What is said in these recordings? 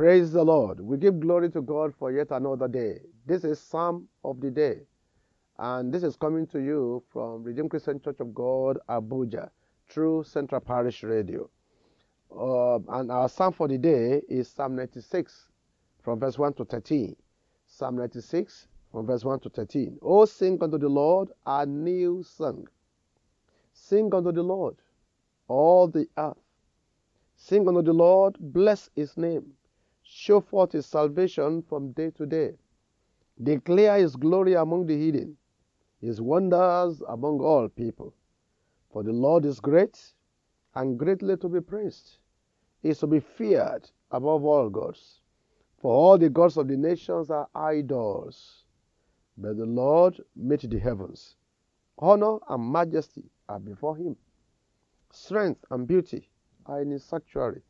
Praise the Lord. We give glory to God for yet another day. This is Psalm of the Day. And this is coming to you from Redeemed Christian Church of God, Abuja, through Central Parish Radio. Uh, and our Psalm for the day is Psalm 96 from verse 1 to 13. Psalm 96 from verse 1 to 13. Oh, sing unto the Lord a new song. Sing unto the Lord, all the earth. Sing unto the Lord, bless his name. Show forth his salvation from day to day. Declare his glory among the heathen, his wonders among all people. For the Lord is great and greatly to be praised. He is to be feared above all gods. For all the gods of the nations are idols. But the Lord made the heavens. Honor and majesty are before him. Strength and beauty are in his sanctuary.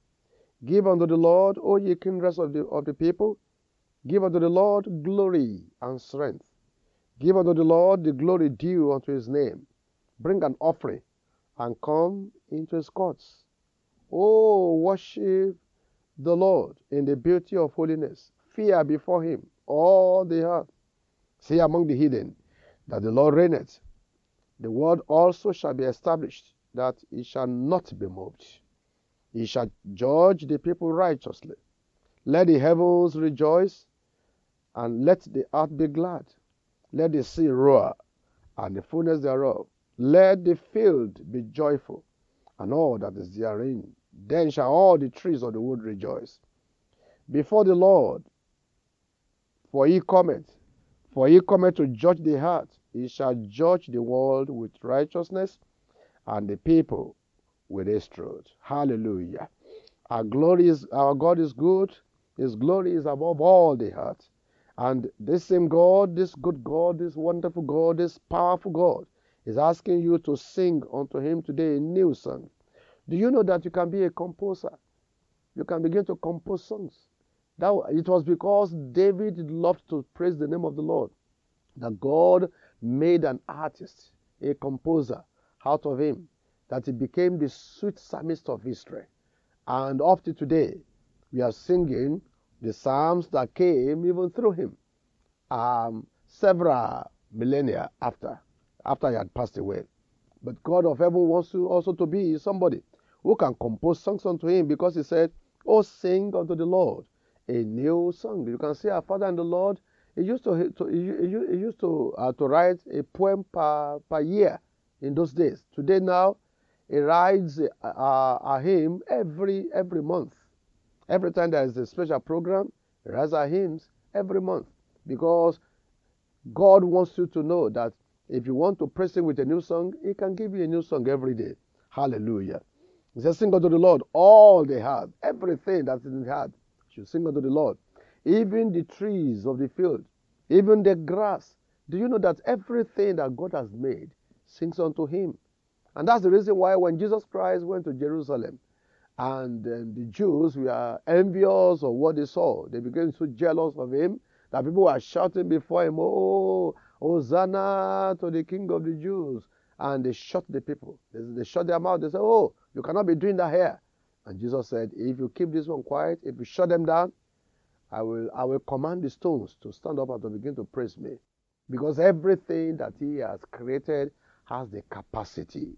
Give unto the Lord, O ye kindreds of the, of the people, give unto the Lord glory and strength. Give unto the Lord the glory due unto his name. Bring an offering and come into his courts. Oh, worship the Lord in the beauty of holiness. Fear before him all the earth. Say among the heathen that the Lord reigneth. The word also shall be established, that it shall not be moved. He shall judge the people righteously. Let the heavens rejoice, and let the earth be glad. Let the sea roar, and the fullness thereof. Let the field be joyful, and all that is therein. Then shall all the trees of the wood rejoice before the Lord. For he cometh, for he cometh to judge the heart. He shall judge the world with righteousness, and the people with his truth. Hallelujah. Our glory is our God is good. His glory is above all the earth. And this same God, this good God, this wonderful God, this powerful God is asking you to sing unto him today a new song. Do you know that you can be a composer? You can begin to compose songs. That it was because David loved to praise the name of the Lord that God made an artist, a composer out of him that he became the sweet psalmist of Israel. And up to today, we are singing the psalms that came even through him um, several millennia after, after he had passed away. But God of heaven wants you also to be somebody who can compose songs unto him because he said, Oh, sing unto the Lord a new song. You can see our Father and the Lord, he used to, to he, he used to, uh, to write a poem per, per year in those days. Today now, he writes a, uh, a uh, hymn every every month. Every time there is a special program, he writes a hymns every month because God wants you to know that if you want to praise Him with a new song, He can give you a new song every day. Hallelujah. He says, Sing unto the Lord all they have, everything that's in the heart should sing unto the Lord. Even the trees of the field, even the grass. Do you know that everything that God has made sings unto Him? And that's the reason why when Jesus Christ went to Jerusalem and um, the Jews were envious of what they saw, they became so jealous of him that people were shouting before him, Oh, Hosanna to the King of the Jews. And they shut the people. They, they shut their mouth. They said, Oh, you cannot be doing that here. And Jesus said, If you keep this one quiet, if you shut them down, I will, I will command the stones to stand up and to begin to praise me. Because everything that He has created has the capacity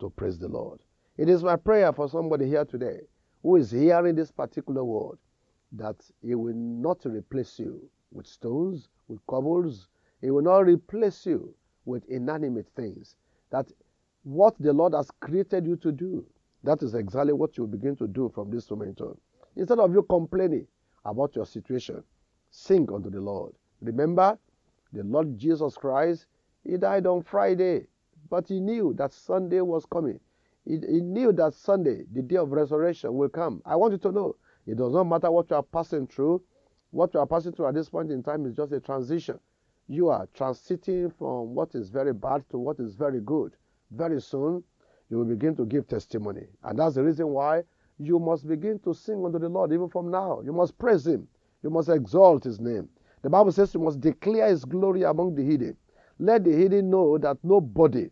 to praise the Lord. It is my prayer for somebody here today who is hearing this particular word that He will not replace you with stones, with cobbles. He will not replace you with inanimate things. That what the Lord has created you to do, that is exactly what you begin to do from this moment on. Instead of you complaining about your situation, sing unto the Lord. Remember, the Lord Jesus Christ, He died on Friday. But he knew that Sunday was coming. He, he, knew that Sunday, the day of resurrection, will come. I want you to know it does not matter what you are passing through. What you are passing through at this point in time is just a transition. You are transiting from what is very bad to what is very good. Very soon, you will begin to give testimony. And that's the reason why you must begin to sing unto the Lord even from now. You must praise Him. You must exalt His name. The Bible says you must declare His glory among the hidden. Let the hidden know that nobody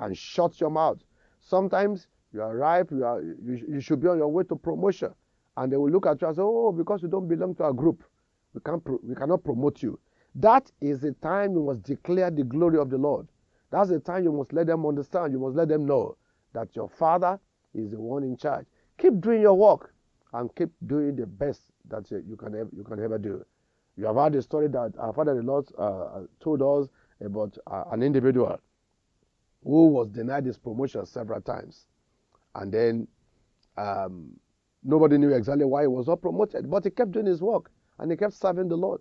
can shut your mouth. Sometimes you are ripe, you, are, you, you should be on your way to promotion, And they will look at you and say, Oh, because you don't belong to our group, we, can't we cannot promote you. That is the time you must declare the glory of the Lord. That's the time you must let them understand. You must let them know that your Father is the one in charge. Keep doing your work and keep doing the best that you can ever, you can ever do. You have heard the story that our Father the Lord uh, told us about uh, an individual who was denied his promotion several times, and then um, nobody knew exactly why he was not promoted, but he kept doing his work and he kept serving the Lord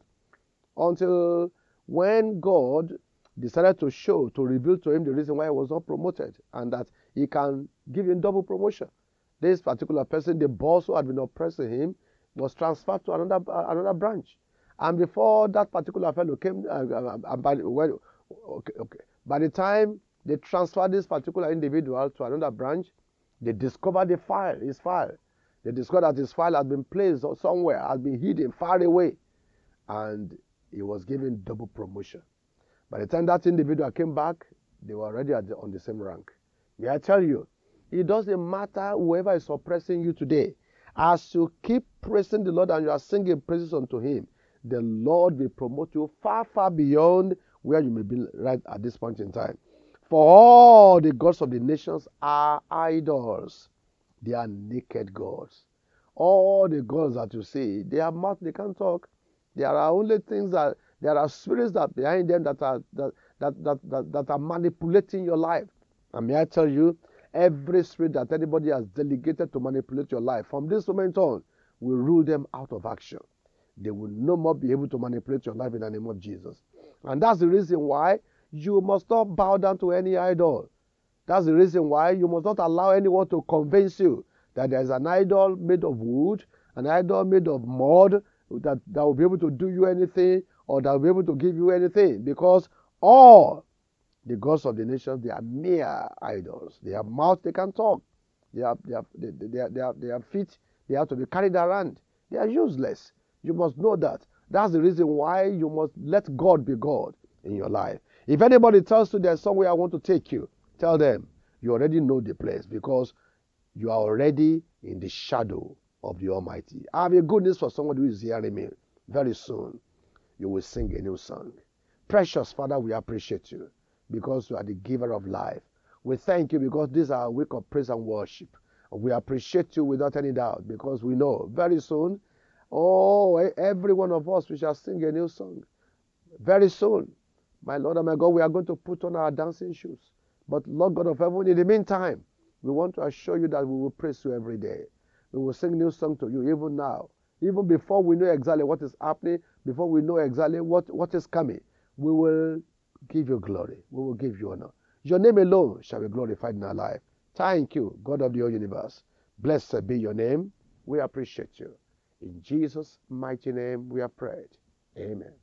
until when God decided to show, to reveal to him the reason why he was not promoted and that he can give him double promotion. This particular person, the boss who had been oppressing him, was transferred to another uh, another branch. And before that particular fellow came, uh, uh, uh by, well, okay, okay. by the time they transfer this particular individual to another branch, they discover the file, his file. They discover that his file has been placed somewhere, has been hidden far away, and he was given double promotion. By the time that individual came back, they were already the, on the same rank. May I tell you, it doesn't matter whoever is oppressing you today. As you keep praising the Lord and you are singing praises unto Him, the Lord will promote you far, far beyond where you may be right at this point in time. For all the gods of the nations are idols, they are naked gods. All the gods that you see, they have mouth, they can't talk. There are only things that there are spirits that behind them that are that that, that, that, that are manipulating your life. And may I tell you, every spirit that anybody has delegated to manipulate your life, from this moment on, will rule them out of action. They will no more be able to manipulate your life in the name of Jesus. And that's the reason why you must not bow down to any idol. That's the reason why you must not allow anyone to convince you that there's an idol made of wood, an idol made of mud that, that will be able to do you anything or that will be able to give you anything. Because all the gods of the nations, they are mere idols. They have mouth, they can talk. They have, they have, they, they, they, have, they have feet, they have to be carried around. They are useless. You must know that. That's the reason why you must let God be God in your life. If anybody tells you there's somewhere I want to take you, tell them you already know the place because you are already in the shadow of the Almighty. I have a good news for somebody who is hearing me. Very soon, you will sing a new song. Precious Father, we appreciate you because you are the giver of life. We thank you because this is our week of praise and worship. We appreciate you without any doubt because we know very soon Oh, every one of us, we shall sing a new song. Very soon, my Lord and my God, we are going to put on our dancing shoes. But Lord God of heaven, in the meantime, we want to assure you that we will praise you every day. We will sing new song to you even now. Even before we know exactly what is happening, before we know exactly what, what is coming, we will give you glory. We will give you honor. Your name alone shall be glorified in our life. Thank you, God of the whole universe. Blessed be your name. We appreciate you. In Jesus' mighty name we are prayed. Amen.